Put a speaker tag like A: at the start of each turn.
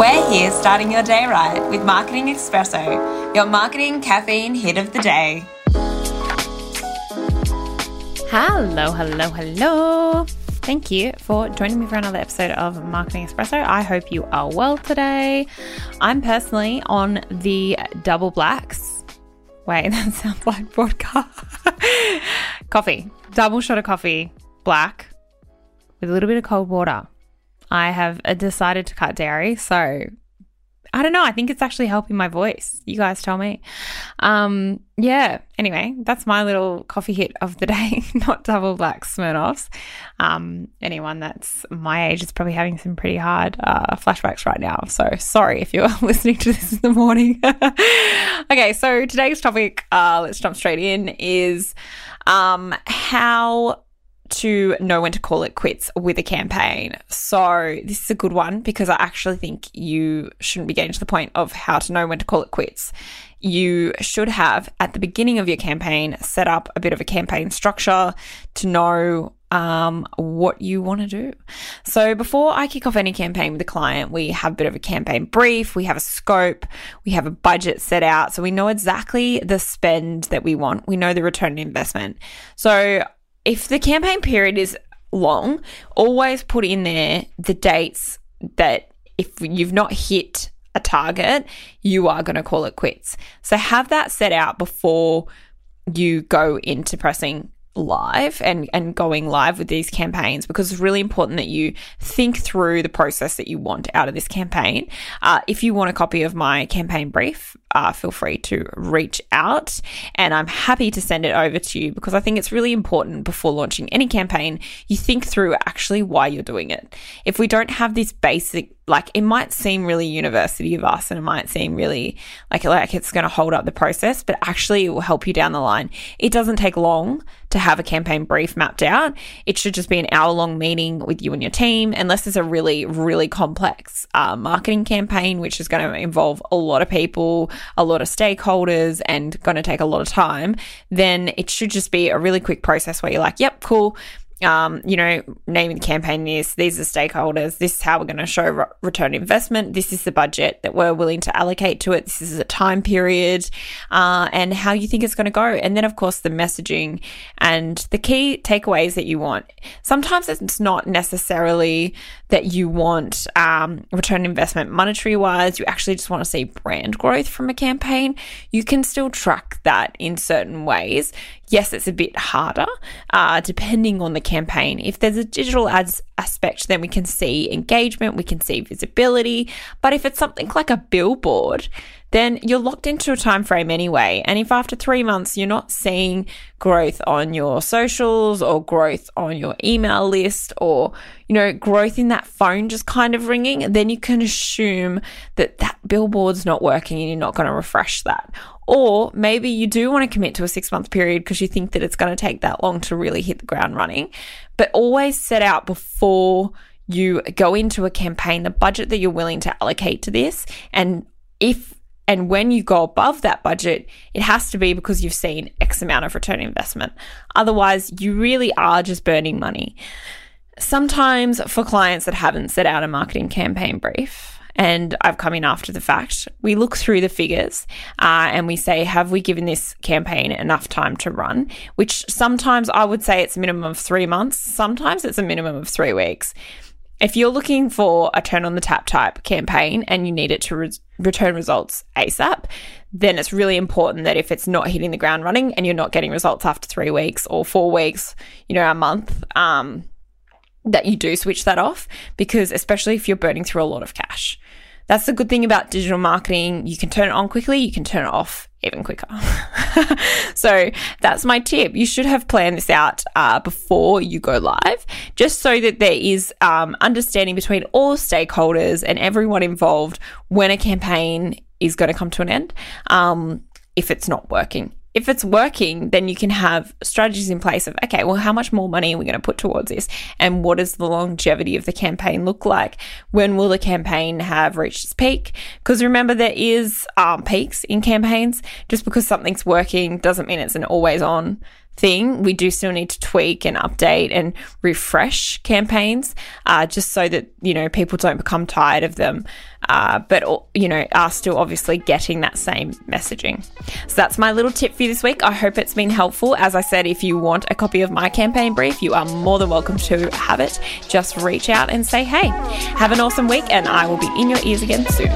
A: We're here starting your day right with Marketing Espresso, your marketing caffeine hit of the day.
B: Hello, hello, hello. Thank you for joining me for another episode of Marketing Espresso. I hope you are well today. I'm personally on the double blacks. Wait, that sounds like vodka. coffee, double shot of coffee, black, with a little bit of cold water. I have decided to cut dairy, so I don't know. I think it's actually helping my voice. You guys tell me. Um, yeah. Anyway, that's my little coffee hit of the day. Not double black Smirnoffs. Um, anyone that's my age is probably having some pretty hard uh, flashbacks right now. So sorry if you're listening to this in the morning. okay, so today's topic, uh, let's jump straight in, is um, how to know when to call it quits with a campaign. So, this is a good one because I actually think you shouldn't be getting to the point of how to know when to call it quits. You should have at the beginning of your campaign set up a bit of a campaign structure to know um, what you want to do. So before I kick off any campaign with a client, we have a bit of a campaign brief, we have a scope, we have a budget set out. So we know exactly the spend that we want. We know the return on investment. So if the campaign period is long, always put in there the dates that if you've not hit a target, you are going to call it quits. So have that set out before you go into pressing live and and going live with these campaigns because it's really important that you think through the process that you want out of this campaign. Uh, if you want a copy of my campaign brief, uh, feel free to reach out, and I'm happy to send it over to you because I think it's really important before launching any campaign you think through actually why you're doing it. If we don't have this basic like it might seem really university of us and it might seem really like like it's going to hold up the process but actually it will help you down the line. It doesn't take long to have a campaign brief mapped out. It should just be an hour long meeting with you and your team unless it's a really really complex uh, marketing campaign which is going to involve a lot of people a lot of stakeholders and going to take a lot of time then it should just be a really quick process where you're like yep cool um, you know, naming the campaign this, these are stakeholders, this is how we're going to show re- return investment, this is the budget that we're willing to allocate to it, this is a time period, uh, and how you think it's going to go. And then, of course, the messaging and the key takeaways that you want. Sometimes it's not necessarily that you want um, return investment monetary wise, you actually just want to see brand growth from a campaign. You can still track that in certain ways. Yes, it's a bit harder uh, depending on the campaign. If there's a digital ads aspect, then we can see engagement, we can see visibility. But if it's something like a billboard, then you're locked into a time frame anyway. And if after three months you're not seeing growth on your socials or growth on your email list or, you know, growth in that phone just kind of ringing, then you can assume that that billboard's not working and you're not going to refresh that. Or maybe you do want to commit to a six month period because you think that it's going to take that long to really hit the ground running. But always set out before you go into a campaign the budget that you're willing to allocate to this. And if and when you go above that budget, it has to be because you've seen X amount of return investment. Otherwise, you really are just burning money. Sometimes for clients that haven't set out a marketing campaign brief, and I've come in after the fact, we look through the figures uh, and we say, have we given this campaign enough time to run? Which sometimes I would say it's a minimum of three months, sometimes it's a minimum of three weeks. If you're looking for a turn on the tap type campaign and you need it to re- return results ASAP, then it's really important that if it's not hitting the ground running and you're not getting results after three weeks or four weeks, you know, a month, um, that you do switch that off because, especially if you're burning through a lot of cash. That's the good thing about digital marketing. You can turn it on quickly, you can turn it off even quicker. so that's my tip. You should have planned this out uh, before you go live, just so that there is um, understanding between all stakeholders and everyone involved when a campaign is going to come to an end um, if it's not working if it's working, then you can have strategies in place of, okay, well, how much more money are we going to put towards this? And what does the longevity of the campaign look like? When will the campaign have reached its peak? Because remember, there is um, peaks in campaigns. Just because something's working doesn't mean it's an always on thing. We do still need to tweak and update and refresh campaigns uh, just so that, you know, people don't become tired of them. Uh, but, you know, are still obviously getting that same messaging. So that's my little tip for you this week. I hope it's been helpful. As I said, if you want a copy of my campaign brief, you are more than welcome to have it. Just reach out and say, hey, have an awesome week, and I will be in your ears again soon.